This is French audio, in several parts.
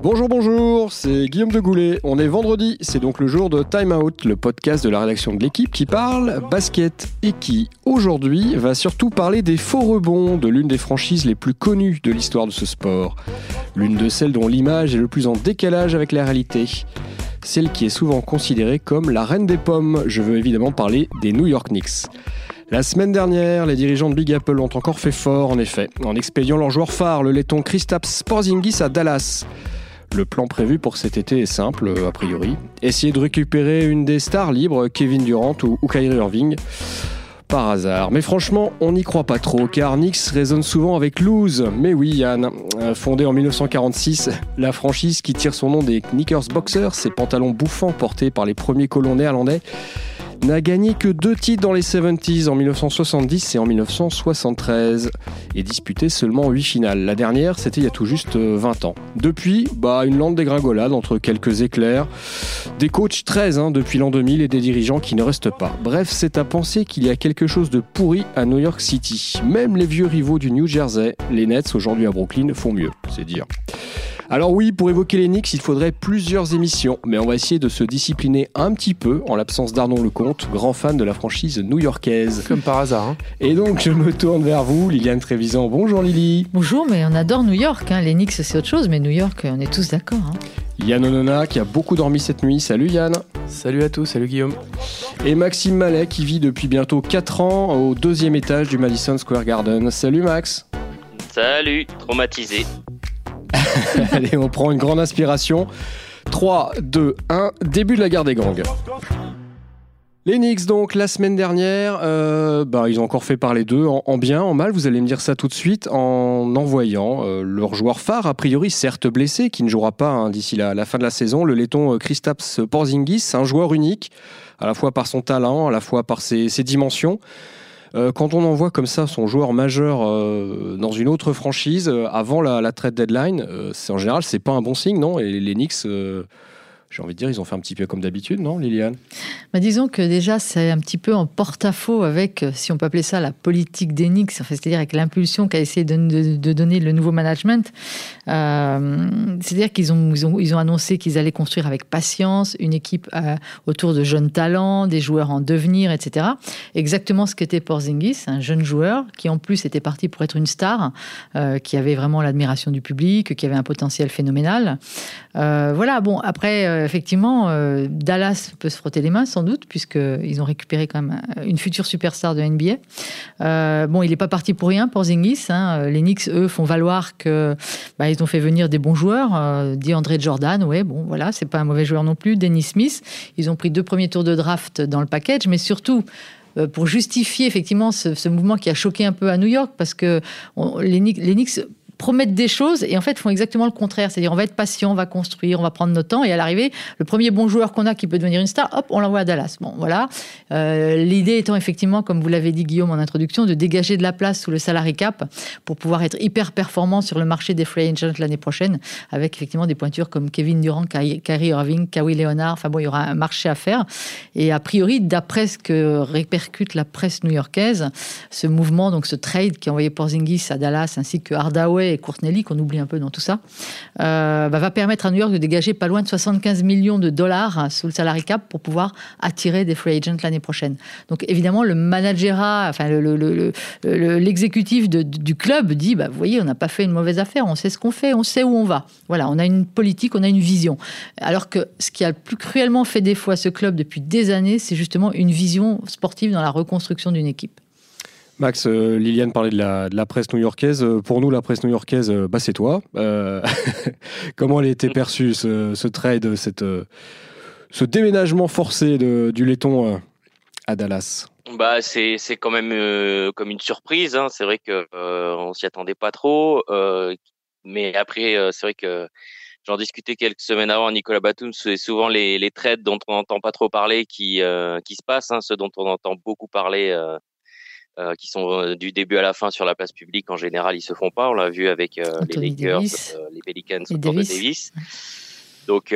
Bonjour, bonjour, c'est Guillaume de Goulet. On est vendredi, c'est donc le jour de Time Out, le podcast de la rédaction de l'équipe qui parle basket et qui, aujourd'hui, va surtout parler des faux rebonds de l'une des franchises les plus connues de l'histoire de ce sport. L'une de celles dont l'image est le plus en décalage avec la réalité. Celle qui est souvent considérée comme la reine des pommes. Je veux évidemment parler des New York Knicks. La semaine dernière, les dirigeants de Big Apple ont encore fait fort, en effet, en expédiant leur joueur phare, le laiton Kristaps Porzingis à Dallas. Le plan prévu pour cet été est simple, a priori. Essayer de récupérer une des stars libres, Kevin Durant ou, Kyrie Irving. Par hasard. Mais franchement, on n'y croit pas trop, car Knicks résonne souvent avec Lose. Mais oui, Yann. Euh, fondée en 1946, la franchise qui tire son nom des Knickers Boxers, ces pantalons bouffants portés par les premiers colons néerlandais, n'a gagné que deux titres dans les 70s en 1970 et en 1973 et disputé seulement 8 finales. La dernière, c'était il y a tout juste 20 euh, ans. Depuis, bah, une lente dégringolade entre quelques éclairs, des coachs 13 hein, depuis l'an 2000 et des dirigeants qui ne restent pas. Bref, c'est à penser qu'il y a quelque chose de pourri à New York City. Même les vieux rivaux du New Jersey, les Nets aujourd'hui à Brooklyn, font mieux, c'est dire. Alors oui, pour évoquer les Knicks, il faudrait plusieurs émissions, mais on va essayer de se discipliner un petit peu en l'absence d'Arnaud Lecomte, grand fan de la franchise new-yorkaise. Comme par hasard. Hein. Et donc je me tourne vers vous, Liliane Trévisan. Bonjour Lily. Bonjour, mais on adore New York. Hein. Les Knicks c'est autre chose, mais New York, on est tous d'accord. Hein. Yann Onona qui a beaucoup dormi cette nuit. Salut Yann. Salut à tous, salut Guillaume. Et Maxime Mallet qui vit depuis bientôt 4 ans au deuxième étage du Madison Square Garden. Salut Max. Salut, traumatisé. Allez, on prend une grande inspiration. 3, 2, 1, début de la guerre des gangs. Les Knicks, donc, la semaine dernière, euh, bah, ils ont encore fait parler d'eux, en, bien, en mal, vous allez me dire ça tout de suite, en envoyant euh, leur joueur phare, a priori certes blessé, qui ne jouera pas hein, d'ici la, fin de la saison, le laiton euh, Kristaps Porzingis, un joueur unique, à la fois par son talent, à la fois par ses dimensions. Euh, quand on envoie comme ça son joueur majeur euh, dans une autre franchise euh, avant la, la trade deadline, c'est en général c'est pas un bon signe, non? Et les Knicks j'ai envie de dire, ils ont fait un petit peu comme d'habitude, non, Liliane? Bah Disons que déjà, c'est un petit peu en porte-à-faux avec, euh, si on peut appeler ça la politique d'Enix, c'est-à-dire avec l'impulsion qu'a essayé de, donner le nouveau management. Euh, c'est-à-dire qu'ils ont, ils ont, ils ont annoncé qu'ils allaient construire avec patience une équipe euh, autour de jeunes talents, des joueurs en devenir, etc. Exactement ce qu'était Porzingis, un jeune joueur qui en plus était parti pour être une star, qui avait vraiment l'admiration du public, qui avait un potentiel phénoménal. voilà, bon, après euh, effectivement, euh, Dallas peut se frotter les mains sans doute, puisqu'ils ont récupéré quand même euh, une future superstar de NBA. bon, il n'est pas parti pour rien pour Zingis. Hein. Les Knicks, eux, font valoir que bah, ils ont fait venir des bons joueurs. dit André Jordan, ouais, bon, voilà, c'est pas un mauvais joueur non plus. Dennis Smith, ils ont pris deux premiers tours de draft dans le package, mais surtout pour justifier effectivement ce, mouvement qui a choqué un peu à New York, parce que les, les Knicks promettent des choses et en fait font exactement le contraire. C'est-à-dire on va être patient, on va construire, on va prendre notre temps et à l'arrivée, le premier bon joueur qu'on a qui peut devenir une star, hop, on l'envoie à Dallas. Bon, voilà. Euh, l'idée étant effectivement, comme vous l'avez dit Guillaume en introduction, de dégager de la place sous le salary cap pour pouvoir être hyper performant sur le marché des free agents l'année prochaine avec effectivement des pointures comme Kevin Durant, Kyrie Irving, Kawhi Leonard. Enfin bon, il y aura un marché à faire. Et a priori, d'après ce que répercute la presse new-yorkaise, ce mouvement, donc ce trade qui a envoyé Porzingis à Dallas ainsi que Hardaway et Courtney qu'on oublie un peu dans tout ça, euh, bah, va permettre à New York de dégager pas loin de 75 millions de dollars sous le salary cap pour pouvoir attirer des free agents l'année prochaine. Donc évidemment, le managerat, enfin l'exécutif le, du club dit, bah, vous voyez, on n'a pas fait une mauvaise affaire, on sait ce qu'on fait, on sait où on va. Voilà, on a une politique, on a une vision. Alors que ce qui a le plus cruellement fait défaut à ce club depuis des années, c'est justement une vision sportive dans la reconstruction d'une équipe. Max, euh, Liliane parlait de la, presse new-yorkaise. Euh, pour nous, la presse new-yorkaise, euh, bah, c'est toi. comment elle a été perçue, ce, trade, cette, ce déménagement forcé du laiton à Dallas? Bah, c'est, quand même comme une surprise. Hein. C'est vrai qu'on on s'y attendait pas trop. mais après, c'est vrai que j'en discutais quelques semaines avant, Nicolas Batum, c'est souvent les, trades dont on n'entend pas trop parler qui, se passent, hein, ceux dont on entend beaucoup parler qui sont euh, du début à la fin sur la place publique. En général, ils se font pas. On l'a vu avec euh, les Lakers, les Pelicans autour de Davis. Donc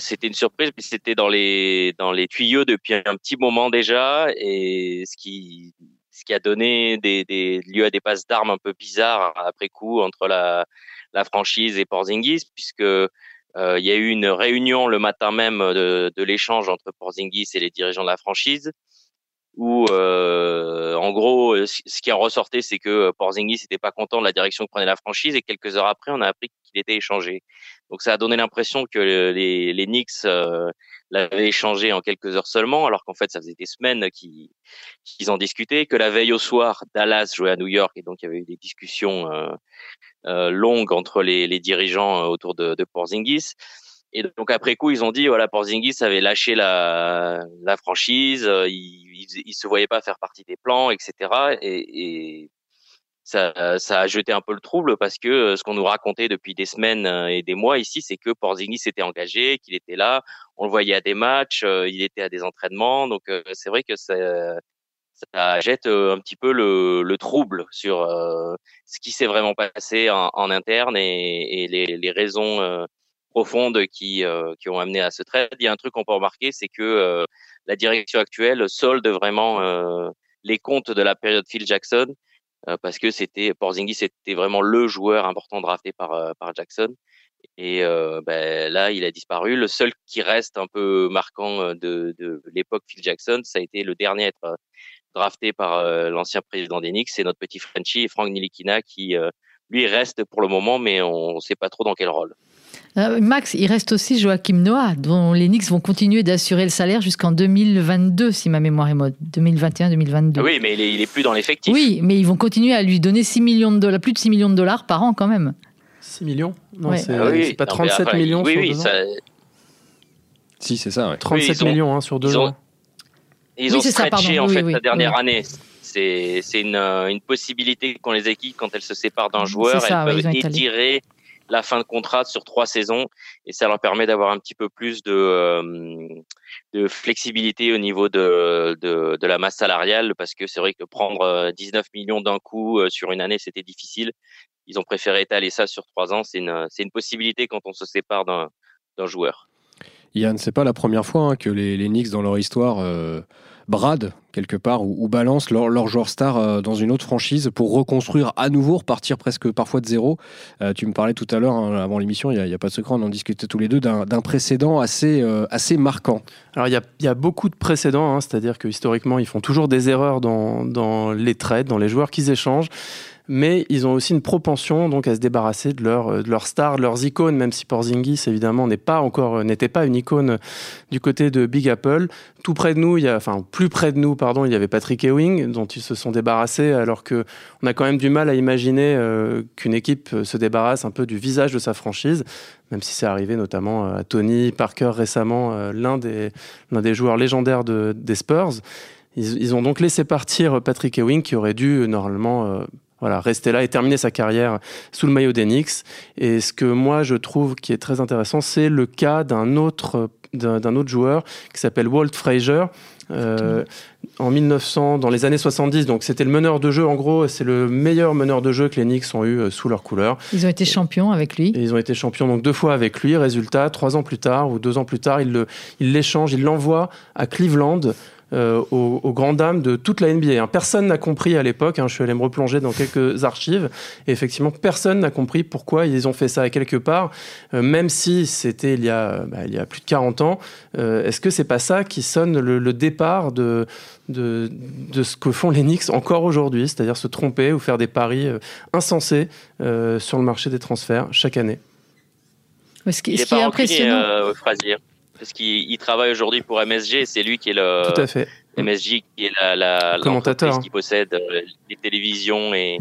c'était une surprise, puis c'était dans les dans les tuyaux depuis un petit moment déjà, et ce qui ce qui a donné des, des lieu à des passes d'armes un peu bizarres après coup entre la la franchise et Porzingis, puisque il y a eu une réunion le matin même de, de l'échange entre Porzingis et les dirigeants de la franchise où euh, en gros ce qui en ressortait c'est que Porzingis n'était pas content de la direction que prenait la franchise et quelques heures après on a appris qu'il était échangé. Donc ça a donné l'impression que les, les Knicks euh, l'avaient échangé en quelques heures seulement alors qu'en fait ça faisait des semaines qu'ils qu'ils en discutaient que la veille au soir Dallas jouait à New York et donc il y avait eu des discussions euh, euh longues entre les, les dirigeants autour de, de Porzingis. Et donc après coup, ils ont dit voilà, Porzingis avait lâché la, la franchise, euh, il, il, se voyait pas faire partie des plans, etc. Et, et ça, ça a jeté un peu le trouble parce que euh, ce qu'on nous racontait depuis des semaines euh, et des mois ici, c'est que Porzingis était engagé, qu'il était là, on le voyait à des matchs, il était à des entraînements. Donc c'est vrai que ça, ça jette un petit peu le, le trouble sur ce qui s'est vraiment passé en, en interne et, et les, les raisons profondes qui, euh, qui ont amené à ce trade. Il y a un truc qu'on peut remarquer, c'est que euh, la direction actuelle solde vraiment euh, les comptes de la période Phil Jackson parce que c'était Porzingis c'était vraiment le joueur important drafté par par Jackson et ben, là il a disparu. Le seul qui reste un peu marquant de, de l'époque Phil Jackson, ça a été le dernier à être drafté par l'ancien président des Knicks, c'est notre petit Frenchie Frank Nilikina qui lui reste pour le moment, mais on ne sait pas trop dans quel rôle. Euh, Max, il reste aussi Joachim Noah, dont les Knicks vont continuer d'assurer le salaire jusqu'en 2022, si ma mémoire est mode. 2021-2022. Oui, mais il est, plus dans l'effectif. Oui, mais ils vont continuer à lui donner 6 millions de dollars, plus de 6 millions de dollars par an quand même. 6 millions? Non, c'est ah pas 37 millions oui, sur oui, deux ça... Si, c'est ça. Ouais. 37 millions hein, sur deux ils ans. Ils ont stretché en fait la dernière année. C'est une, une, possibilité qu'ont les équipes quand elles se séparent d'un joueur, ça, elles peuvent étirer la fin de contrat sur trois saisons et ça leur permet d'avoir un petit peu plus de, euh, de flexibilité au niveau de, de, la masse salariale parce que c'est vrai que prendre 19 euh, millions d'un coup euh, sur une année c'était difficile. Ils ont préféré étaler ça sur trois ans. C'est une, une possibilité quand on se sépare d'un, joueur. Yann, c'est pas la première fois hein, que les, Knicks dans leur histoire bradent quelque part ou, balancent leur, joueur star euh, dans une autre franchise pour reconstruire à nouveau, repartir presque parfois de zéro. Euh, tu me parlais tout à l'heure hein, avant l'émission, il n'y a, pas de secret, on en discutait tous les deux d'un précédent assez, euh, assez marquant. Alors il y a, y a, beaucoup de précédents, hein, c'est-à-dire que historiquement ils font toujours des erreurs dans, dans les trades, dans les joueurs qu'ils échangent mais ils ont aussi une propension donc à se débarrasser de leurs de leur stars, de leurs icônes, même si Porzingis évidemment n'est pas encore n'était pas une icône du côté de Big Apple. Tout près de nous, il y enfin plus près de nous, pardon, il y avait Patrick Ewing dont ils se sont débarrassés, alors que on a quand même du mal à imaginer euh, qu'une équipe se débarrasse un peu du visage de sa franchise, même si c'est arrivé notamment à Tony Parker récemment, euh, l'un des l'un des joueurs légendaires de, des Spurs. Ils, ont donc laissé partir Patrick Ewing qui aurait dû normalement euh, voilà, rester là et terminer sa carrière sous le maillot d'Enix. Et ce que moi je trouve qui est très intéressant, c'est le cas d'un autre d'un autre joueur qui s'appelle Walt Frazier. Euh, en 1900, dans les années 70, donc c'était le meneur de jeu. En gros, c'est le meilleur meneur de jeu que les Knicks ont eu euh, sous leur couleur. Ils ont été champions avec lui. Et ils ont été champions donc deux fois avec lui. Résultat, trois ans plus tard ou deux ans plus tard, il l'échange, il l'envoie à Cleveland euh, aux, aux, grandes dames de toute la NBA. Hein. Personne n'a compris à l'époque, hein, je suis allé me replonger dans quelques archives, et effectivement, personne n'a compris pourquoi ils ont fait ça à quelque part, euh, même si c'était il, y a, bah, il y a plus de 40 ans. Euh, Est-ce que c'est pas ça qui sonne le, le départ de, de, de, ce que font les Knicks encore aujourd'hui, c'est-à-dire se tromper ou faire des paris euh, insensés euh, sur le marché des transferts chaque année? Ce qui, ce qui est impressionnant. Euh, parce qu'il travaille aujourd'hui pour MSG, c'est lui qui est le Tout à fait. MSG qui est la, la commentateur qui possède euh, les télévisions et,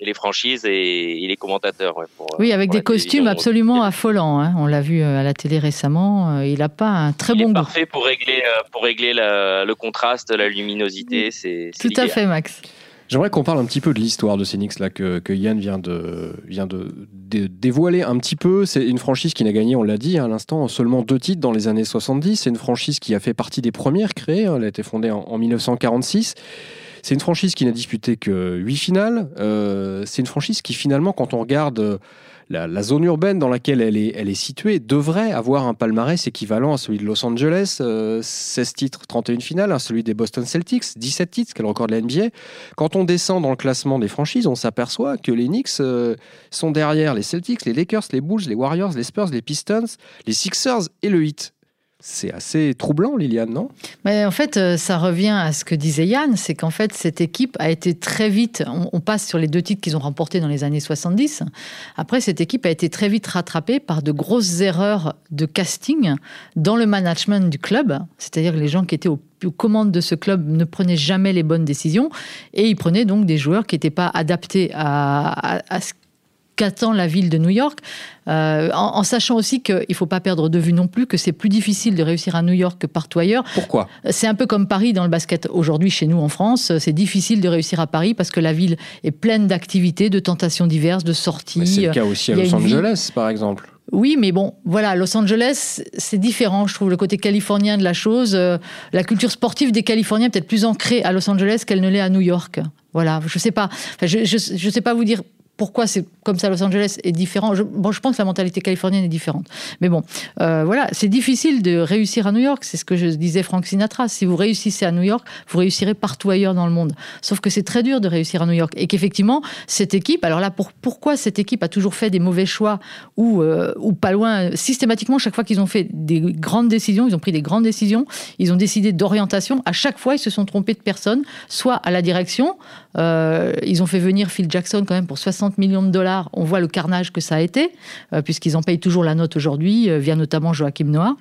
et les franchises et il est commentateur. Ouais, pour, oui, avec des costumes absolument affolants. Hein. On l'a vu euh, à la télé récemment. Euh, il n'a pas un très il bon est goût. Parfait pour régler pour régler la, le contraste, la luminosité. C'est tout à fait, Max. J'aimerais qu'on parle un petit peu de l'histoire de Phoenix là que, Yann vient de vient de, dévoiler un petit peu. C'est une franchise qui n'a gagné, on l'a dit à l'instant, seulement deux titres dans les années 70. C'est une franchise qui a fait partie des premières créées. Elle a été fondée en, en 1946. C'est une franchise qui n'a disputé que huit finales. Euh, c'est une franchise qui finalement, quand on regarde la, zone urbaine dans laquelle elle est, située devrait avoir un palmarès équivalent à celui de Los Angeles, 16 euh, titres, 31 finales, à celui des Boston Celtics, 17 titres, quel record de la NBA. Quand on descend dans le classement des franchises, on s'aperçoit que les Knicks euh, sont derrière les Celtics, les Lakers, les Bulls, les Warriors, les Spurs, les Pistons, les Sixers et le Heat. C'est assez troublant, Liliane, non? Mais En fait, euh, ça revient à ce que disait Yann, c'est qu'en fait, cette équipe a été très vite, on, passe sur les deux titres qu'ils ont remportés dans les années 70, après, cette équipe a été très vite rattrapée par de grosses erreurs de casting dans le management du club, c'est-à-dire les gens qui étaient aux commandes de ce club ne prenaient jamais les bonnes décisions. Et ils prenaient donc des joueurs qui n'étaient pas adaptés à, à, à qu'attend la ville de New York, euh, en, sachant aussi qu'il ne faut pas perdre de vue non plus que c'est plus difficile de réussir à New York que partout ailleurs. Pourquoi? C'est un peu comme Paris dans le basket aujourd'hui chez nous en France. C'est difficile de réussir à Paris parce que la ville est pleine d'activités, de tentations diverses, de sorties. C'est le cas aussi à Los Angeles, par exemple. Oui, mais bon, voilà, Los Angeles, c'est différent, je trouve, le côté californien de la chose. Euh, la culture sportive des Californiens est peut-être plus ancrée à Los Angeles qu'elle ne l'est à New York. Voilà, je sais pas. je ne sais pas vous dire pourquoi c'est comme ça Los Angeles est différent je, bon, je pense que la mentalité californienne est différente. Mais bon, euh, voilà, c'est difficile de réussir à New York. C'est ce que je disais Frank Sinatra. Si vous réussissez à New York, vous réussirez partout ailleurs dans le monde. Sauf que c'est très dur de réussir à New York. Et qu'effectivement, cette équipe, alors là, pour, pourquoi cette équipe a toujours fait des mauvais choix ou, euh, ou pas loin, systématiquement, chaque fois qu'ils ont fait des grandes décisions, ils ont pris des grandes décisions, ils ont décidé d'orientation. À chaque fois, ils se sont trompés de personne, soit à la direction. Euh, ils ont fait venir Phil Jackson quand même pour 60 millions de dollars. On voit le carnage que ça a été, euh, puisqu'ils en payent toujours la note aujourd'hui, euh, via notamment Joachim Noah.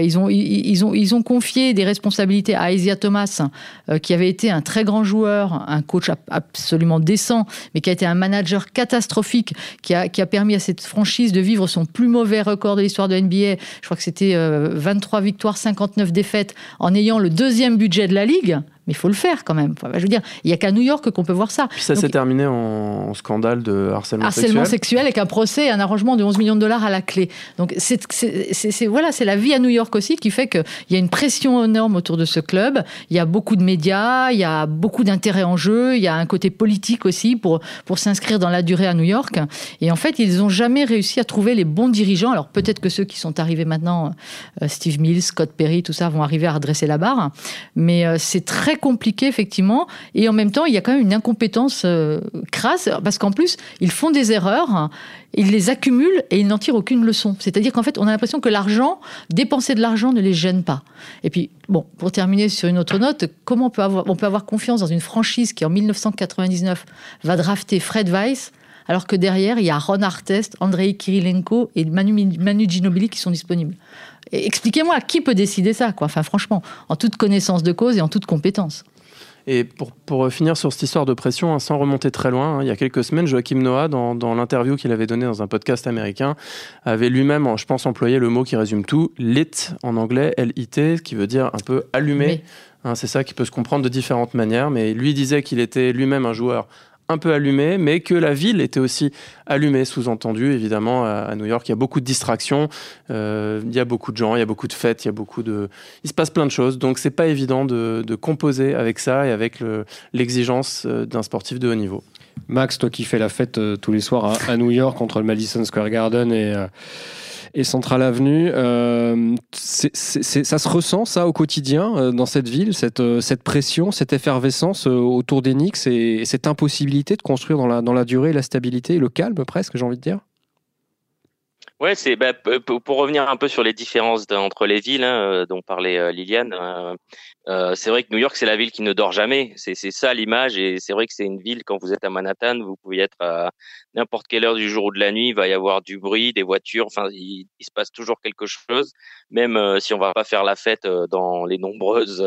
Ils, ont, confié des responsabilités à Isaiah Thomas, qui avait été un très grand joueur, un coach absolument décent, mais qui a été un manager catastrophique, qui a, qui a permis à cette franchise de vivre son plus mauvais record de l'histoire de NBA. Je crois que c'était 23 victoires, 59 défaites, en ayant le deuxième budget de la Ligue mais il faut le faire quand même. je veux dire, il n'y a qu'à New York qu'on peut voir ça. Puis ça s'est terminé en, scandale de harcèlement, harcèlement sexuel. avec un procès et un arrangement de 11 millions de dollars à la clé. Donc c'est voilà, c'est la vie à New York aussi qui fait qu'il y a une pression énorme autour de ce club. Il y a beaucoup de médias, il y a beaucoup d'intérêts en jeu, il y a un côté politique aussi pour, pour s'inscrire dans la durée à New York. Et en fait, ils n'ont jamais réussi à trouver les bons dirigeants. Alors peut-être que ceux qui sont arrivés maintenant, euh, Steve Mills, Scott Perry, tout ça, vont arriver à redresser la barre. Mais euh, c'est très compliqué, effectivement. Et en même temps, il y a quand même une incompétence euh, crasse, parce qu'en plus, ils font des erreurs, ils les accumulent et ils n'en tirent aucune leçon. C'est-à-dire qu'en fait, on a l'impression que l'argent, dépenser de l'argent ne les gêne pas. Et puis, bon, pour terminer sur une autre note, comment on peut avoir, on peut avoir confiance dans une franchise qui, en 1999, va drafter Fred Weiss alors que derrière, il y a Ron Artest, Andrei Kirilenko et Manu Ginobili qui sont disponibles? Expliquez-moi, qui peut décider ça quoi? Enfin, franchement, en toute connaissance de cause et en toute compétence. Et pour, pour, finir sur cette histoire de pression, hein, sans remonter très loin, hein, il y a quelques semaines, Joachim Noah, dans, dans l'interview qu'il avait donnée dans un podcast américain, avait lui-même, je pense, employé le mot qui résume tout, lit en anglais, L-I-T, qui veut dire un peu allumé. Hein, c'est ça qui peut se comprendre de différentes manières, mais lui disait qu'il était lui-même un joueur un peu allumé, mais que la ville était aussi allumée, sous-entendu. Évidemment, à New York, il y a beaucoup de distractions, euh, il y a beaucoup de gens, il y a beaucoup de fêtes, il y a beaucoup de... Il se passe plein de choses, donc c'est pas évident de, composer avec ça et avec l'exigence euh, d'un sportif de haut niveau. Max, toi qui fais la fête euh, tous les soirs à, New York entre le Madison Square Garden et et Central Avenue. Euh, ça se ressent, ça, au quotidien, euh, dans cette ville, cette, euh, cette pression, cette effervescence autour des Knicks et, cette impossibilité de construire dans la, dans la durée la stabilité, le calme presque, j'ai envie de dire? Ouais, c'est bah, pour revenir un peu sur les différences entre les villes hein, dont parlait Liliane. Euh, c'est vrai que New York, c'est la ville qui ne dort jamais. C'est ça l'image. Et c'est vrai que c'est une ville, quand vous êtes à Manhattan, vous pouvez être à n'importe quelle heure du jour ou de la nuit, il va y avoir du bruit, des voitures. Enfin, il, se passe toujours quelque chose. Même euh, si on va pas faire la fête euh, dans les nombreuses,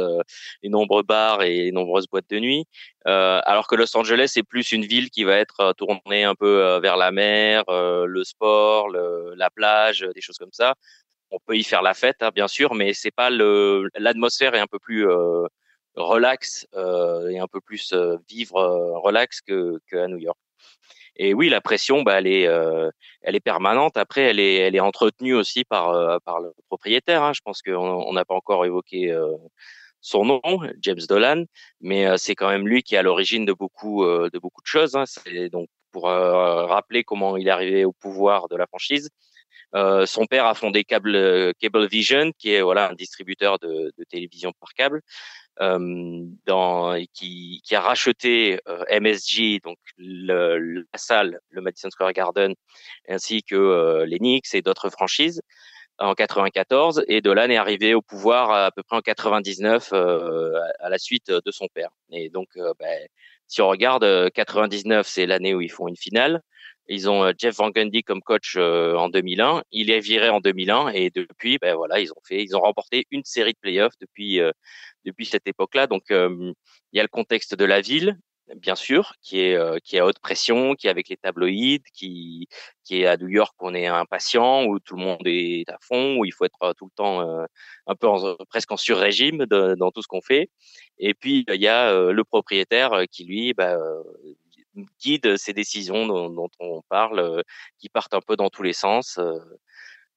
les nombreux bars et les nombreuses boîtes de nuit. alors que Los Angeles, c'est plus une ville qui va être tournée un peu vers la mer, le sport, le, plage, des choses comme ça on peut y faire la fête, hein, bien sûr, mais c'est pas le l'atmosphère est un peu plus euh, relax euh, et un peu plus euh, vivre relax que, à New York. Et oui, la pression, bah, elle est, permanente. Après, elle est, entretenue aussi par, le propriétaire. Hein. Je pense qu'on n'a pas encore évoqué son nom, James Dolan, mais c'est quand même lui qui est à l'origine de beaucoup, de choses. Hein. Donc, pour rappeler comment il est arrivé au pouvoir de la franchise. Son père a fondé Cable, Cable Vision, qui est voilà un distributeur de, de télévision par câble, dans, qui, qui, a racheté MSG, donc le, la salle, le Madison Square Garden, ainsi que les Knicks et d'autres franchises en 94 et Dolan est arrivé au pouvoir à, peu près en 99 euh, à, la suite de son père. Et donc, euh, ben, si on regarde 99, c'est l'année où ils font une finale. Ils ont Jeff Van Gundy comme coach en 2001. Il est viré en 2001 et depuis, ben voilà, ils ont fait, ils ont remporté une série de playoffs depuis depuis cette époque-là. Donc, il y a le contexte de la ville, bien sûr, qui est euh, qui est à haute pression, qui est avec les tabloïds, qui qui est à New York, on est impatient, où tout le monde est à fond, où il faut être euh, tout le temps euh, un peu presque en sur-régime dans tout ce qu'on fait. Et puis il y a le propriétaire qui lui bah, guide ces décisions dont, dont on parle, qui partent un peu dans tous les sens.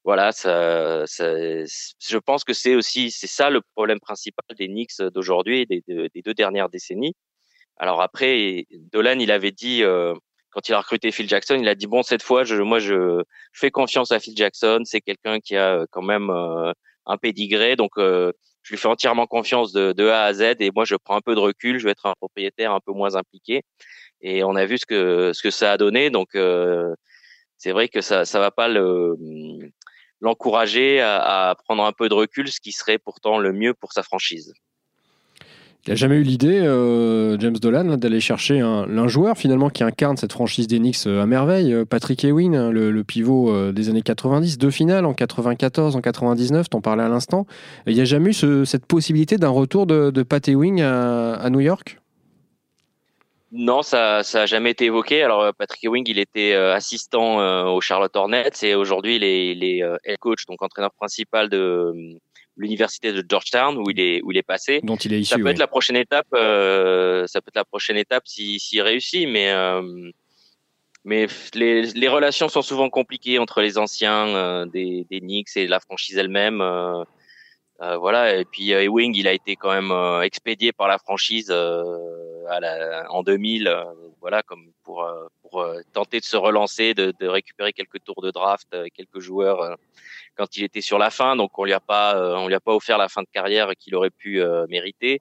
voilà, ça, ça, je pense que c'est aussi c'est ça le problème principal des Knicks d'aujourd'hui des, des deux dernières décennies alors après, Dolan, il avait dit euh, quand il a recruté Phil Jackson, il a dit bon cette fois, je, moi je, fais confiance à Phil Jackson. C'est quelqu'un qui a euh, quand même euh, un pédigré, donc je lui fais entièrement confiance de, de, A à Z. Et moi, je prends un peu de recul. Je vais être un propriétaire un peu moins impliqué. Et on a vu ce que ce que ça a donné. Donc c'est vrai que ça ça va pas le l'encourager à, prendre un peu de recul, ce qui serait pourtant le mieux pour sa franchise. Il n'a jamais eu l'idée, euh, James Dolan, d'aller chercher un, joueur finalement qui incarne cette franchise d'Enix euh, à merveille. Euh, Patrick Ewing, hein, le, pivot des années 90, deux finales en 94, en 99, t'en parlais à l'instant. Il n'y a jamais eu cette possibilité d'un retour de, Pat Ewing à, New York? Non, ça n'a jamais été évoqué. Alors Patrick Ewing, il était assistant au Charlotte Hornets et aujourd'hui il est, il est head coach, donc entraîneur principal de, l'université de Georgetown où il est où il est passé. Dont il est issu. Ça peut être la prochaine étape. Euh, ça peut être la prochaine étape s'il si, réussit, mais euh, mais les, les, relations sont souvent compliquées entre les anciens euh, des, des Knicks et la franchise elle-même. Euh, euh, voilà. Et puis Ewing, il a été quand même expédié par la franchise à la, en 2000. voilà, comme pour pour tenter de se relancer, de, de récupérer quelques tours de draft, quelques joueurs quand il était sur la fin, donc on lui a pas, euh, on lui a pas offert la fin de carrière qu'il aurait pu euh, mériter.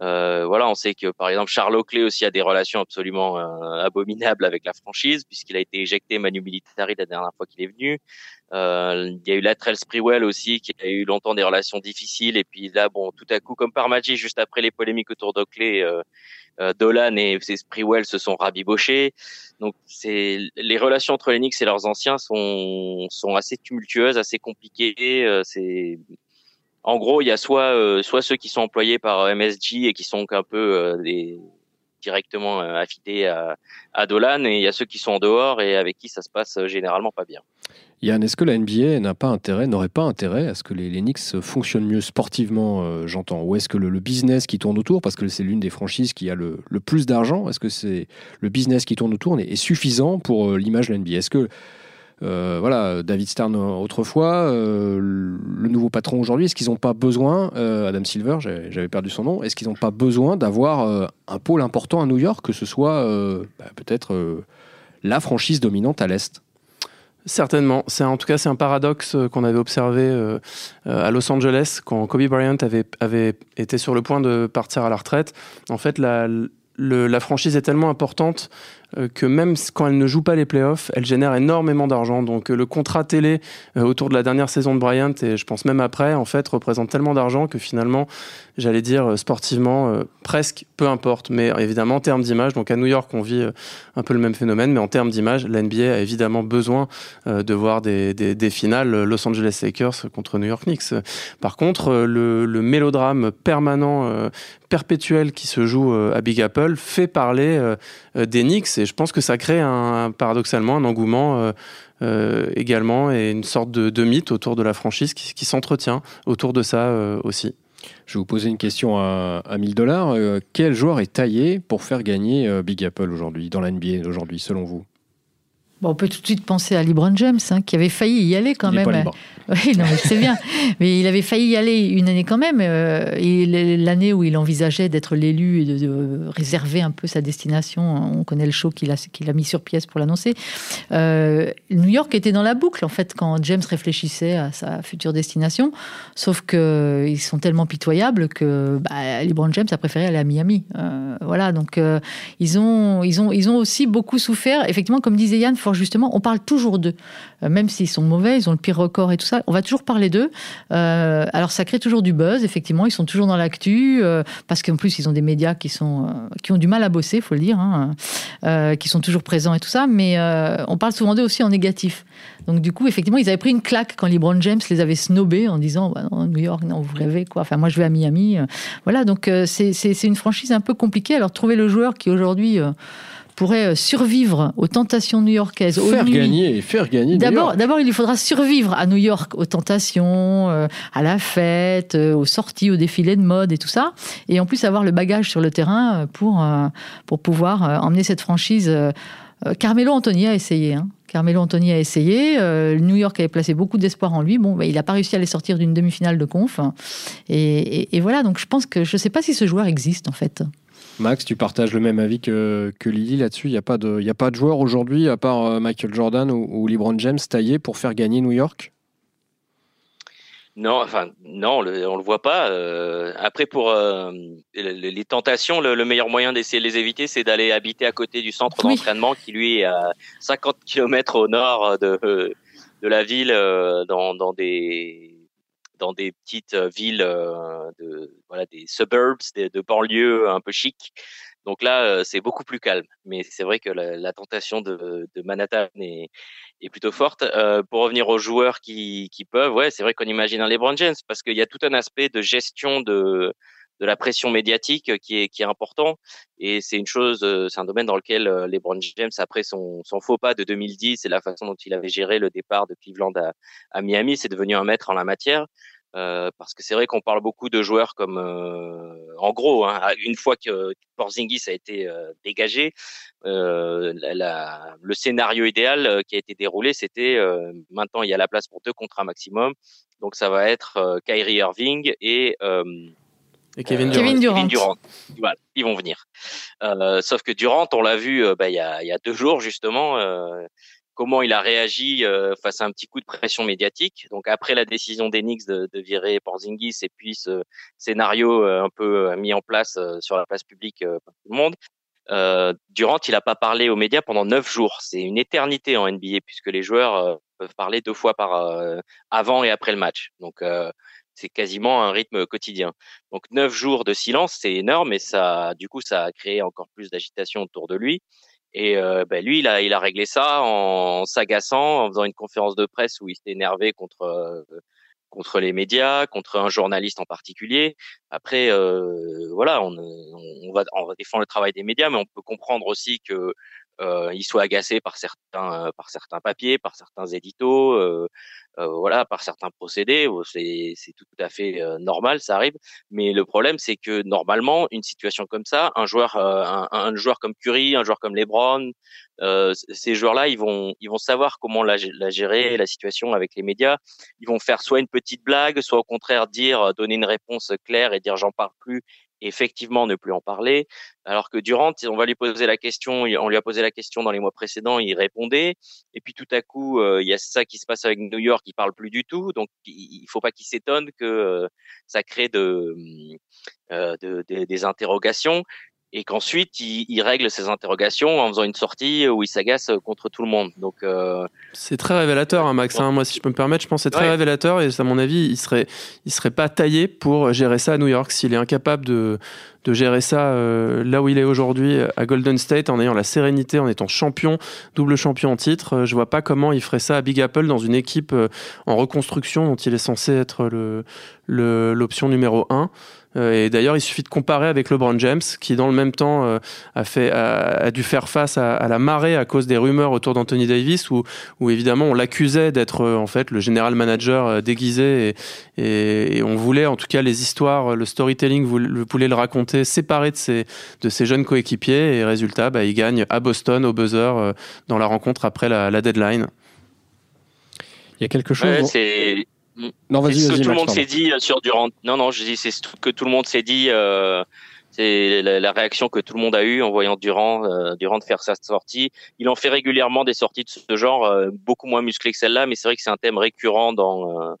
Euh, voilà, on sait que par exemple Charles Oakley aussi a des relations absolument abominables avec la franchise puisqu'il a été éjecté Manu Militari la dernière fois qu'il est venu. Euh, il y a eu Latrell Sprewell aussi qui a eu longtemps des relations difficiles et puis là bon tout à coup comme par magie juste après les polémiques autour d'Oakley, euh, euh, Dolan et Sprewell se sont rabibochés. Donc c'est les relations entre les Knicks et leurs anciens sont sont assez tumultueuses, assez compliquées. Euh, c'est en gros il y a soit euh, ceux qui sont employés par MSG et qui sont un peu des directement affidés à, Dolan et il y a ceux qui sont en dehors et avec qui ça se passe généralement pas bien. Yann, est-ce que la NBA n'a pas intérêt, n'aurait pas intérêt à ce que les, Knicks fonctionnent mieux sportivement, euh, j'entends? Ou est-ce que le, business qui tourne autour, parce que c'est l'une des franchises qui a le, plus d'argent, est-ce que c'est le business qui tourne autour est, suffisant pour euh, l'image de la NBA Est-ce que euh, voilà, David Stern autrefois, le nouveau patron aujourd'hui, est-ce qu'ils n'ont pas besoin, Adam Silver, j'avais perdu son nom, est-ce qu'ils n'ont pas besoin d'avoir un pôle important à New York, que ce soit bah, peut-être la franchise dominante à l'Est? Certainement. C'est en tout cas c'est un paradoxe euh, qu'on avait observé euh, euh, à Los Angeles quand Kobe Bryant avait, été sur le point de partir à la retraite. En fait, la, franchise est tellement importante euh, que même quand elle ne joue pas les playoffs, elle génère énormément d'argent. Donc euh, le contrat télé euh, autour de la dernière saison de Bryant, et je pense même après, en fait, représente tellement d'argent que finalement, j'allais dire sportivement, presque peu importe. Mais évidemment, en termes d'image, donc à New York, on vit un peu le même phénomène, mais en termes d'image, l'NBA a évidemment besoin de voir des, des, finales Los Angeles Lakers contre New York Knicks. Par contre, le, mélodrame permanent, perpétuel qui se joue à Big Apple fait parler des Knicks je pense que ça crée un, paradoxalement un engouement euh, euh, également et une sorte de, mythe autour de la franchise qui, s'entretient autour de ça euh, aussi. Je vais vous poser une question à, 1000 dollars. quel joueur est taillé pour faire gagner Big Apple aujourd'hui, dans la NBA aujourd'hui, selon vous? On peut tout de suite penser à LeBron James, hein, qui avait failli y aller quand même. Oui, non, c'est bien. Mais il avait failli y aller une année quand même. Euh, et l'année où il envisageait d'être l'élu et de, réserver un peu sa destination, on connaît le show qu'il a, qu'il a mis sur pièce pour l'annoncer. Euh, New York était dans la boucle, en fait, quand James réfléchissait à sa future destination. Sauf qu'ils sont tellement pitoyables que bah, LeBron James a préféré aller à Miami. Euh, voilà, donc ils, ont, ils, ont, ils ont aussi beaucoup souffert. Effectivement, comme disait Yann, justement, on parle toujours d'eux. même s'ils sont mauvais, ils ont le pire record et tout ça on va toujours parler d'eux. Euh, alors ça crée toujours du buzz, effectivement, ils sont toujours dans l'actu, euh, parce qu'en plus ils ont des médias qui, sont, euh, qui ont du mal à bosser, faut le dire, hein, qui sont toujours présents et tout ça, mais on parle souvent d'eux aussi en négatif. Donc du coup, effectivement, ils avaient pris une claque quand LeBron James les avait snobés en disant bah, New York, non, vous rêvez quoi. Enfin, moi, je vais à Miami. Voilà, donc c'est une franchise un peu compliquée. Alors trouver le joueur qui aujourd'hui pourrait euh, survivre aux tentations new-yorkaises. Faire gagner, faire gagner. D'abord, d'abord, il lui faudra survivre à New York aux tentations, euh, à la fête, euh, aux sorties, aux défilés de mode et tout ça. Et en plus avoir le bagage sur le terrain pour pour pouvoir emmener cette franchise. Carmelo Anthony a essayé. Hein. Carmelo Anthony a essayé. New York avait placé beaucoup d'espoir en lui. Bon, bah, il n'a pas réussi à les sortir d'une demi-finale de conf. Et, et, voilà, donc je pense que je ne sais pas si ce joueur existe en fait. Max, tu partages le même avis que, que Lily là-dessus? Il n'y a, pas de, a pas de joueur aujourd'hui, à part euh, Michael Jordan ou, LeBron James, taillé pour faire gagner New York? Non, enfin non, on le, le voit pas. Euh, après, pour euh, les, tentations, le, meilleur moyen d'essayer de les éviter, c'est d'aller habiter à côté du centre d'entraînement qui lui est à 50 km au nord de, de la ville, dans, dans des dans des petites villes de voilà des suburbs, de banlieues un peu chic. Donc là, c'est beaucoup plus calme. Mais c'est vrai que la, tentation de, Manhattan est, plutôt forte. Pour revenir aux joueurs qui, peuvent, ouais, c'est vrai qu'on imagine un LeBron James parce qu'il y a tout un aspect de gestion de la pression médiatique qui est important et c'est une chose c'est un domaine dans lequel LeBron James après son son faux pas de 2010 et la façon dont il avait géré le départ de Cleveland à, à Miami c'est devenu un maître en la matière euh, parce que c'est vrai qu'on parle beaucoup de joueurs comme, euh, en gros, hein, une fois que Porzingis a été euh, dégagé, la, le scénario idéal qui a été déroulé, c'était maintenant il y a la place pour deux contrats maximum, donc ça va être Kyrie Irving et et Kevin Durant. Kevin Durant. Voilà, ils vont venir. sauf que Durant, on l'a vu bah, il, y a, il y a deux jours justement, comment il a réagi euh, face à un petit coup de pression médiatique. Donc après la décision d'Enix de, de, virer Porzingis et puis ce scénario euh, un peu euh, mis en place sur la place publique par tout le monde, Durant il n'a pas parlé aux médias pendant neuf jours. C'est une éternité en NBA puisque les joueurs peuvent parler deux fois par avant et après le match. Donc c'est quasiment un rythme quotidien. Donc neuf jours de silence, c'est énorme et ça, du coup, ça a créé encore plus d'agitation autour de lui. Et euh, ben lui, il a, il a réglé ça en s'agaçant, en faisant une conférence de presse où il s'était énervé contre euh, contre les médias, contre un journaliste en particulier. Après, euh, voilà, on, on, va, on va défendre le travail des médias, mais on peut comprendre aussi que euh, il soit agacé par certains par certains papiers, par certains éditos, euh, euh, voilà, par certains procédés. C'est c'est tout à fait euh, normal, ça arrive. Mais le problème, c'est que normalement, une situation comme ça, un joueur un, un, joueur comme Curry, un joueur comme LeBron, ces joueurs-là, ils vont ils vont savoir comment la, la, gérer la situation avec les médias. Ils vont faire soit une petite blague, soit au contraire dire donner une réponse claire et dire j'en parle plus effectivement ne plus en parler. Alors que Durant, on va lui poser la question, on lui a posé la question dans les mois précédents, il répondait. Et puis tout à coup, euh, il y a ça qui se passe avec New York, il parle plus du tout. Donc il faut pas qu'il s'étonne que euh, ça crée de, euh, des interrogations et qu'ensuite il, règle ses interrogations en faisant une sortie où il s'agace contre tout le monde. Donc euh, c'est très révélateur, hein, Max. Hein. Moi, si je peux me permettre, je pense que c'est très révélateur et à mon avis, il serait, il serait pas taillé pour gérer ça à New York s'il est incapable de, de gérer ça euh, là où il est aujourd'hui à Golden State en ayant la sérénité, en étant champion, double champion en titre. Euh, je vois pas comment il ferait ça à Big Apple dans une équipe en reconstruction dont il est censé être le l'option numéro 1. Et d'ailleurs, il suffit de comparer avec LeBron James, qui dans le même temps a, fait, a, dû faire face à, la marée à cause des rumeurs autour d'Anthony Davis, où, où évidemment on l'accusait d'être en fait le général manager déguisé, et, et, on voulait en tout cas les histoires, le storytelling, vous, voulez le raconter séparé de ses, de ses jeunes coéquipiers, et résultat, bah, il gagne à Boston au buzzer dans la rencontre après la, la deadline. Il y a quelque chose. c'est non, vas-y, ce que tout le monde s'est dit euh, sur Durant. Non, non, je dis c'est ce que tout le monde s'est dit. Euh, c'est la, réaction que tout le monde a eue en voyant Durant, euh, Durant faire sa sortie. Il en fait régulièrement des sorties de ce genre, euh, beaucoup moins musclées que celle-là, mais c'est vrai que c'est un thème récurrent dans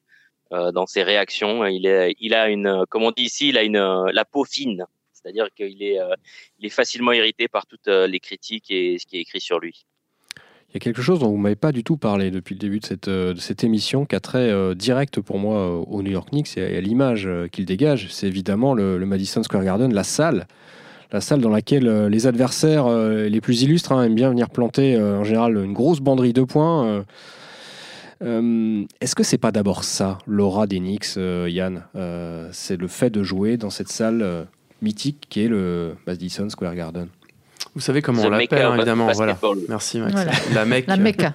euh, dans ses réactions. Il est, il a une, comme on dit ici, il a une la peau fine, c'est-à-dire qu'il est, il est facilement irrité par toutes les critiques et ce qui est écrit sur lui. Il y a quelque chose dont vous ne m'avez pas du tout parlé depuis le début de cette, euh, émission, qui a trait euh, direct pour moi euh, au New York Knicks et à l'image qu'il dégage. C'est évidemment le, Madison Square Garden, la salle. La salle dans laquelle les adversaires les plus illustres hein, aiment bien venir planter en général une grosse banderie de points. Est-ce que c'est pas d'abord ça, l'aura des Knicks, Yann C'est le fait de jouer dans cette salle mythique qui est le Madison Square Garden? Vous savez comment on l'appelle, hein, évidemment. Voilà. Merci, Max. La Mecque. La Mecca.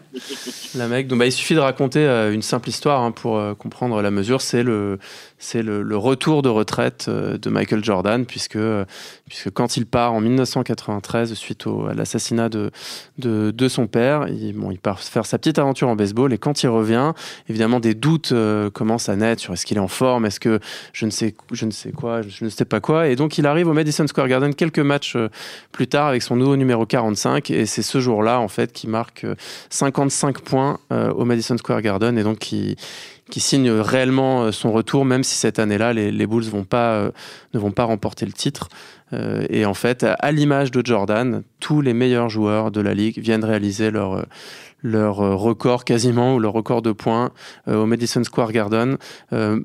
la Mecque. Donc, bah, il suffit de raconter euh, une simple histoire hein, pour euh, comprendre la mesure. C'est le, c'est le, retour de retraite euh, de Michael Jordan, puisque, puisque quand il part en 1993, suite au, à l'assassinat de, de, son père, il, bon, il part faire sa petite aventure en baseball, et quand il revient, évidemment, des doutes euh, commencent à naître sur est-ce qu'il est en forme, est-ce que je ne, sais, je ne sais quoi, je ne sais pas quoi, et donc il arrive au Madison Square Garden quelques matchs euh, plus tard avec son nouveau numéro 45, et c'est ce jour-là, en fait, qui marque 55 points au Madison Square Garden, et donc qui qui signe réellement euh, son retour, même si cette année-là, les, les, Bulls vont pas, euh, ne vont pas remporter le titre. Euh, et en fait, à l'image de Jordan, tous les meilleurs joueurs de la ligue viennent réaliser leur, leur record quasiment, ou leur record de points au Madison Square Garden.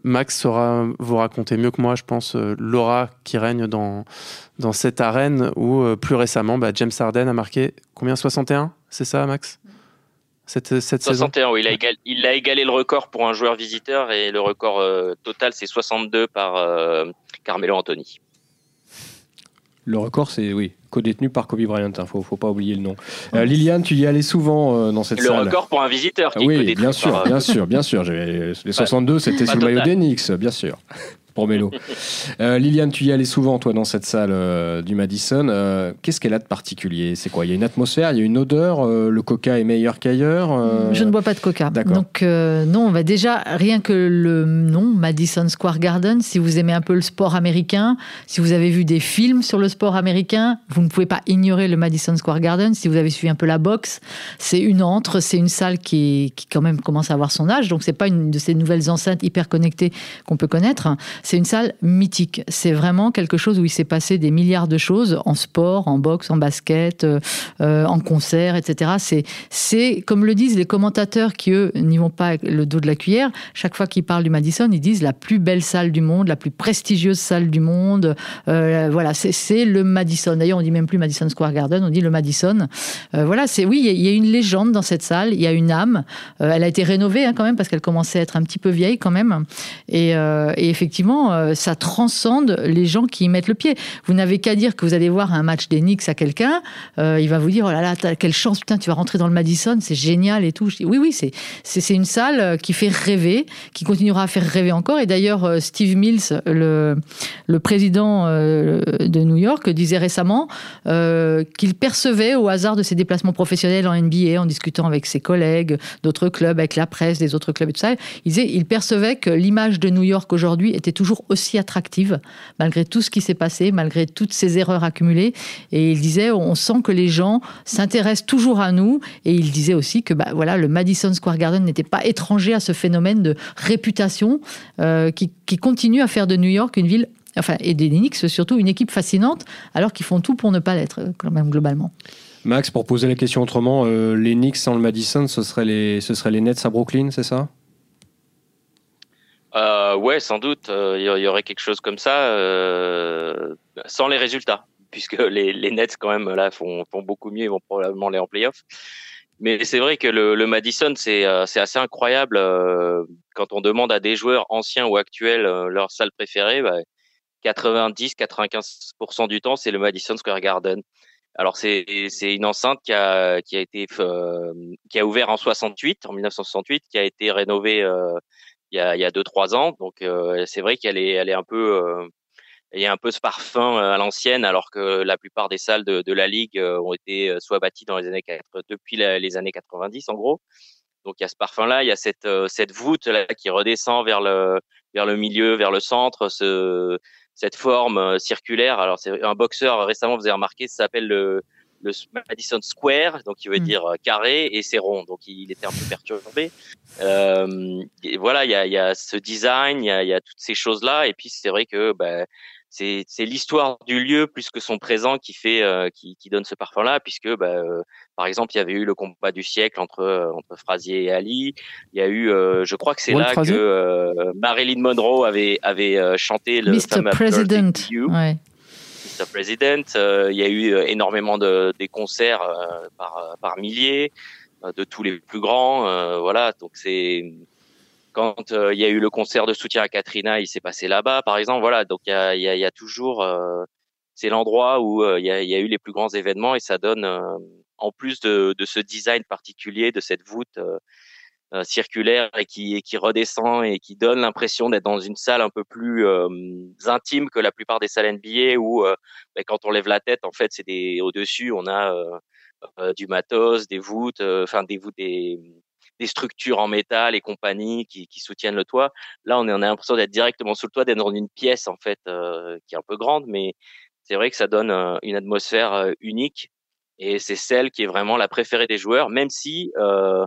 Max saura vous raconter mieux que moi, je pense, l'aura qui règne dans, dans cette arène où, plus récemment, bah, James Harden a marqué combien? 61 C'est ça, Max? Cette, cette 61, oui. Il a, égalé, il a, égalé le record pour un joueur visiteur et le record euh, total, c'est 62 par euh, Carmelo Anthony. Le record, c'est, oui, co-détenu par Kobe Bryant. Il hein, faut, faut pas oublier le nom. Euh, Liliane, tu y allais souvent dans cette salle. Le record pour un visiteur. Qui oui, bien sûr, bien sûr, bien sûr. Les 62, c'était sous le maillot d'Enix, bien sûr pour Mélo. Euh, Liliane, tu y allais souvent, toi, dans cette salle euh, du Madison. Euh, qu'est-ce qu'elle a de particulier? C'est quoi? Il y a une atmosphère, il y a une odeur Le coca est meilleur qu'ailleurs Je ne bois pas de coca. Donc, non, on va déjà, rien que le nom, Madison Square Garden, si vous aimez un peu le sport américain, si vous avez vu des films sur le sport américain, vous ne pouvez pas ignorer le Madison Square Garden. Si vous avez suivi un peu la boxe, c'est une entre, c'est une salle qui, qui, quand même commence à avoir son âge. Donc, c'est pas une de ces nouvelles enceintes hyper connectées qu'on peut connaître c'est une salle mythique. C'est vraiment quelque chose où il s'est passé des milliards de choses en sport, en boxe, en basket, euh, euh, en concert, etc. C'est, comme le disent les commentateurs qui, eux, n'y vont pas avec le dos de la cuillère, chaque fois qu'ils parlent du Madison, ils disent la plus belle salle du monde, la plus prestigieuse salle du monde. Euh, voilà, c'est, le Madison. D'ailleurs, on dit même plus Madison Square Garden, on dit le Madison. voilà, c'est oui, il y, a une légende dans cette salle, il y a une âme. elle a été rénovée hein, quand même parce qu'elle commençait à être un petit peu vieille quand même. Et effectivement, euh, ça transcende les gens qui y mettent le pied. Vous n'avez qu'à dire que vous allez voir un match des Knicks à quelqu'un, euh, il va vous dire oh là là, quelle chance, putain, tu vas rentrer dans le Madison, c'est génial et tout. oui, oui, c'est une salle euh, qui fait rêver, qui continuera à faire rêver encore. Et d'ailleurs, Steve Mills, le le président de New York, disait récemment qu'il percevait au hasard de ses déplacements professionnels en NBA, en discutant avec ses collègues d'autres clubs, avec la presse des autres clubs et tout ça, il disait, il percevait que l'image de New York aujourd'hui était toujours toujours aussi attractive, malgré tout ce qui s'est passé, malgré toutes ces erreurs accumulées. Et il disait, on sent que les gens s'intéressent toujours à nous. Et il disait aussi que bah, voilà, le Madison Square Garden n'était pas étranger à ce phénomène de réputation euh, qui, continue à faire de New York une ville enfin, et des Knicks surtout, une équipe fascinante, alors qu'ils font tout pour ne pas l'être, quand même, globalement. Max, pour poser la question autrement, euh, les Knicks sans le Madison, ce serait les, ce serait les Nets à Brooklyn, c'est ça? Euh, ouais, sans doute, il euh, y, aurait quelque chose comme ça, euh, sans les résultats, puisque les, les Nets quand même là font, font beaucoup mieux, ils vont probablement aller en playoff. Mais c'est vrai que le, le Madison, c'est euh, assez incroyable euh, quand on demande à des joueurs anciens ou actuels leur salle préférée. Bah, 90-95% du temps, c'est le Madison Square Garden. Alors c'est une enceinte qui a qui a été qui a ouvert en 68, en 1968, qui a été rénovée il y a il y a deux trois ans. Donc c'est vrai qu'elle est elle est un peu il y a un peu ce parfum à l'ancienne, alors que la plupart des salles de, de la ligue ont été soit bâties dans les années depuis les années 90 en gros. Donc il y a ce parfum-là, il y a cette cette voûte là qui redescend vers le vers le milieu, vers le centre, ce cette forme circulaire. Alors c'est un boxeur récemment vous avez remarqué, s'appelle le le Madison Square, donc qui veut mmh. dire carré, et c'est rond, donc il était un peu perturbé. Euh, et voilà, il y a, y a, ce design, il y a, y a, toutes ces choses-là, et puis c'est vrai que bah, c'est l'histoire du lieu plus que son présent qui fait euh, qui, qui, donne ce parfum là puisque bah, euh, par exemple il y avait eu le combat du siècle entre euh, entre Frazier et Ali il y a eu je crois que c'est là que Marilyn Monroe avait avait chanté le Mr. President. Mr. President il y a eu énormément de des concerts par par milliers de tous les plus grands voilà donc c'est quand euh, il y a eu le concert de soutien à Katrina, il s'est passé là-bas, par exemple. Voilà, donc il y a, y, a, y a, toujours, euh, c'est l'endroit où euh, il y, a, y, a, eu les plus grands événements et ça donne, en plus de, de, ce design particulier, de cette voûte circulaire et qui, et qui redescend et qui donne l'impression d'être dans une salle un peu plus intime que la plupart des salles NBA où ben, quand on lève la tête, en fait, c'est des au-dessus, on a du matos, des voûtes, enfin des voûtes, des des structures en métal et compagnie qui, qui soutiennent le toit. Là, on, a l'impression d'être directement sous le toit, d'être dans une pièce en fait euh, qui est un peu grande, mais c'est vrai que ça donne euh, une atmosphère euh, unique et c'est celle qui est vraiment la préférée des joueurs, même si euh,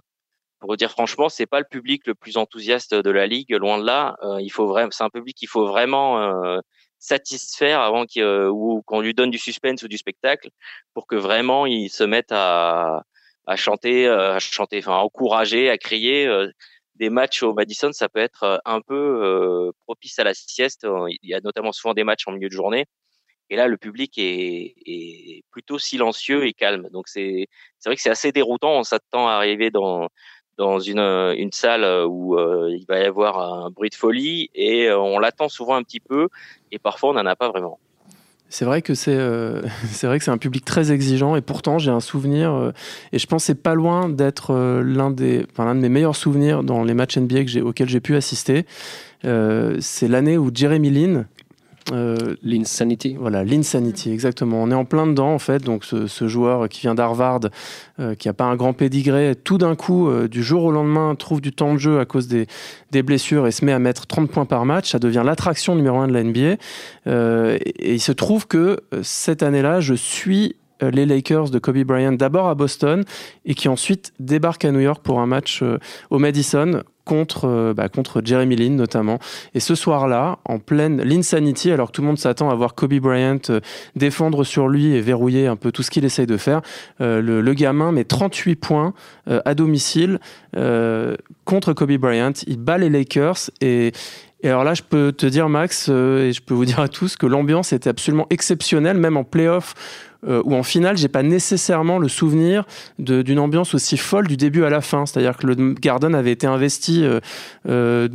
pour dire franchement, c'est pas le public le plus enthousiaste de la ligue, loin de là. il faut vraiment, c'est un public qu'il faut vraiment satisfaire avant qu'on lui donne du suspense ou du spectacle pour que vraiment il se mette à, à chanter, euh, à chanter, enfin à encourager, à crier. Euh, des matchs au Madison, ça peut être euh, un peu propice à la sieste. Il y a notamment souvent des matchs en milieu de journée. Et là, le public est, est plutôt silencieux et calme. Donc c'est c'est vrai que c'est assez déroutant. On s'attend à arriver dans dans une une salle où il va y avoir un bruit de folie et on l'attend souvent un petit peu et parfois on n'en a pas vraiment. C'est vrai que c'est euh, vrai que c'est un public très exigeant et pourtant j'ai un souvenir euh, et je pense c'est pas loin d'être euh, l'un des l'un de mes meilleurs souvenirs dans les matchs NBA que auxquels j'ai pu assister. c'est l'année où Jeremy Lin euh, L'Insanity. Voilà, l'Insanity, exactement. On est en plein dedans, en fait. Donc, ce, joueur qui vient d'Harvard, euh, qui n'a pas un grand pédigré, tout d'un coup, euh, du jour au lendemain, trouve du temps de jeu à cause des, des, blessures et se met à mettre 30 points par match. Ça devient l'attraction numéro un de la NBA. et il se trouve que cette année-là, je suis les Lakers de Kobe Bryant d'abord à Boston et qui ensuite débarquent à New York pour un match au Madison contre, euh, bah, contre Jeremy Lin notamment. Et ce soir-là, en pleine l'insanity, alors tout le monde s'attend à voir Kobe Bryant euh, défendre sur lui et verrouiller un peu tout ce qu'il essaye de faire, euh, le, gamin met 38 points à domicile contre Kobe Bryant. Il bat les Lakers et, et alors là, je peux te dire, Max, et je peux vous dire à tous que l'ambiance était absolument exceptionnelle, même en playoff euh, ou en finale, j'ai pas nécessairement le souvenir d'une ambiance aussi folle du début à la fin. C'est-à-dire que le Garden avait été investi euh, euh,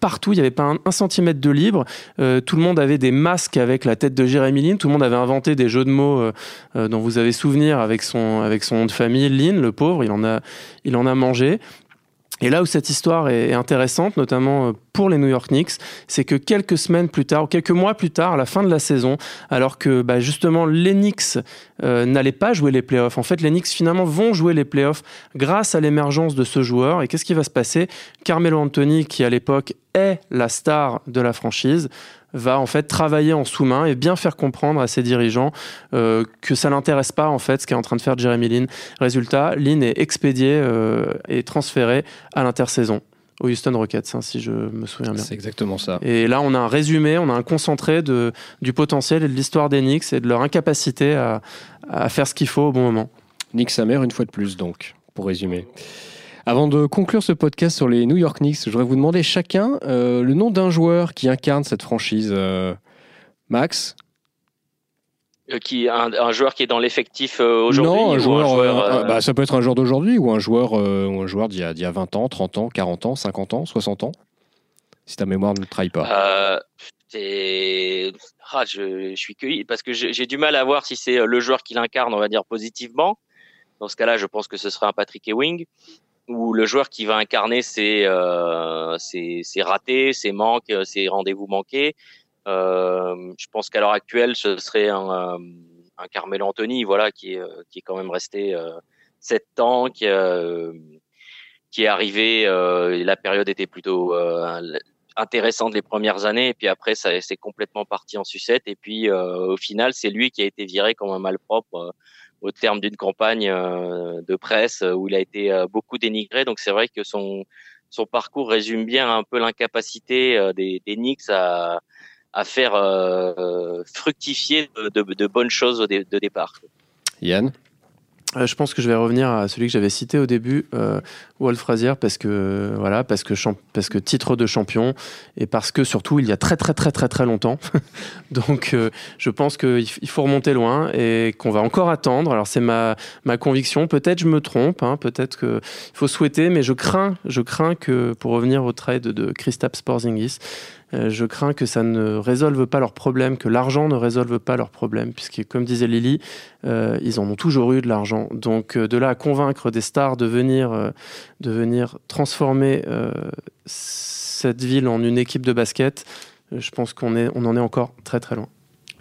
partout, il n'y avait pas un, centimètre de libre. tout le monde avait des masques avec la tête de Jérémy Lin. Tout le monde avait inventé des jeux de mots dont vous avez souvenir avec son, avec son nom de famille, Lin, le pauvre. Il en a, il en a mangé. Et là où cette histoire est intéressante, notamment euh, pour les New York Knicks, c'est que quelques semaines plus tard, ou quelques mois plus tard, à la fin de la saison, alors que bah, justement les Knicks euh, n'allaient pas jouer les playoffs, en fait les Knicks finalement vont jouer les playoffs grâce à l'émergence de ce joueur. Et qu'est-ce qui va se passer? Carmelo Anthony, qui à l'époque est la star de la franchise, va en fait travailler en sous-main et bien faire comprendre à ses dirigeants euh, que ça n'intéresse pas en fait ce qu'est en train de faire Jeremy Lin. Résultat, Lin est expédié euh, et transféré à l'intersaison aux Houston Rockets, hein, si je me souviens bien. C'est exactement ça. Et là, on a un résumé, on a un concentré de, du potentiel et de l'histoire des Knicks et de leur incapacité à, à faire ce qu'il faut au bon moment. Nick sa mère une fois de plus, donc, pour résumer. Avant de conclure ce podcast sur les New York Knicks, je voudrais vous demander chacun euh, le nom d'un joueur qui incarne cette franchise. Euh, Max euh, qui un, joueur qui est dans l'effectif aujourd'hui Non, un joueur, bah, ça peut être un joueur d'aujourd'hui ou un joueur, ou un joueur d'il y, y, a 20 ans, 30 ans, 40 ans, 50 ans, 60 ans, si ta mémoire ne le trahit pas. ah, je, je, suis cueilli parce que j'ai du mal à voir si c'est le joueur qui l'incarne, on va dire positivement. Dans ce cas-là, je pense que ce serait un Patrick Ewing où le joueur qui va incarner ses, euh, ses, ses ratés, ses manques, ses rendez-vous manqués. Euh, je pense qu'à l'heure actuelle, ce serait un, euh, un Carmelo Anthony, voilà, qui euh, qui est quand même resté euh, sept ans, qui, euh, qui est arrivé. la période était plutôt intéressante les premières années, et puis après, ça c'est complètement parti en sucette. Et puis, au final, c'est lui qui a été viré comme un malpropre au terme d'une campagne de presse où il a été beaucoup dénigré. Donc, c'est vrai que son parcours résume bien un peu l'incapacité des, des Knicks à faire euh, fructifier de, de, bonnes choses au de départ. Yann? euh, je pense que je vais revenir à celui que j'avais cité au début, euh, Walt Frazier, parce que voilà, parce que titre de champion et parce que surtout il y a très très très très très longtemps. Donc euh, je pense qu'il faut remonter loin et qu'on va encore attendre. Alors c'est ma ma conviction. Peut-être je me trompe, hein, peut-être que il faut souhaiter, mais je crains je crains que pour revenir au trade de Kristaps Porzingis, euh, je crains que ça ne résolve pas leurs problèmes, que l'argent ne résolve pas leurs problèmes, puisque comme disait Lily, euh, ils en ont toujours eu de l'argent. Donc euh, de là à convaincre des stars de venir, de venir transformer cette ville en une équipe de basket, je pense qu'on on en est encore très très loin.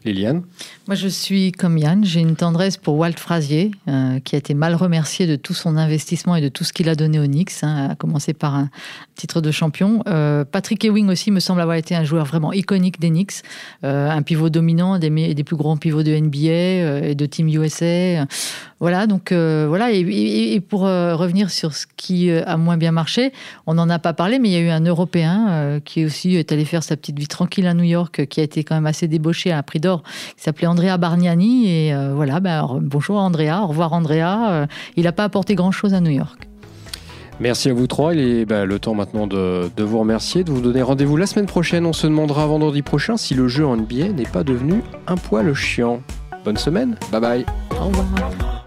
Liliane Moi, je suis comme Yann. J'ai une tendresse pour Walt Frazier, euh, qui a été mal remercié de tout son investissement et de tout ce qu'il a donné aux Knicks, hein, à commencer par un titre de champion. Euh, Patrick Ewing aussi me semble avoir été un joueur vraiment iconique des Knicks, euh, un pivot dominant, des, des, plus grands pivots de NBA et de Team USA. Voilà, donc voilà. Et, pour revenir sur ce qui a moins bien marché, on n'en a pas parlé, mais il y a eu un Européen qui aussi est allé faire sa petite vie tranquille à New York, qui a été quand même assez débauché à un prix d'or qui s'appelait Andrea Bargnani. Et euh, voilà, ben, bonjour Andrea, au revoir Andrea. Euh, il n'a pas apporté grand-chose à New York. Merci à vous trois. Il est bah, le temps maintenant de, de, vous remercier, de vous donner rendez-vous la semaine prochaine. On se demandera vendredi prochain si le jeu en NBA n'est pas devenu un poil chiant. Bonne semaine. Bye bye. Au revoir.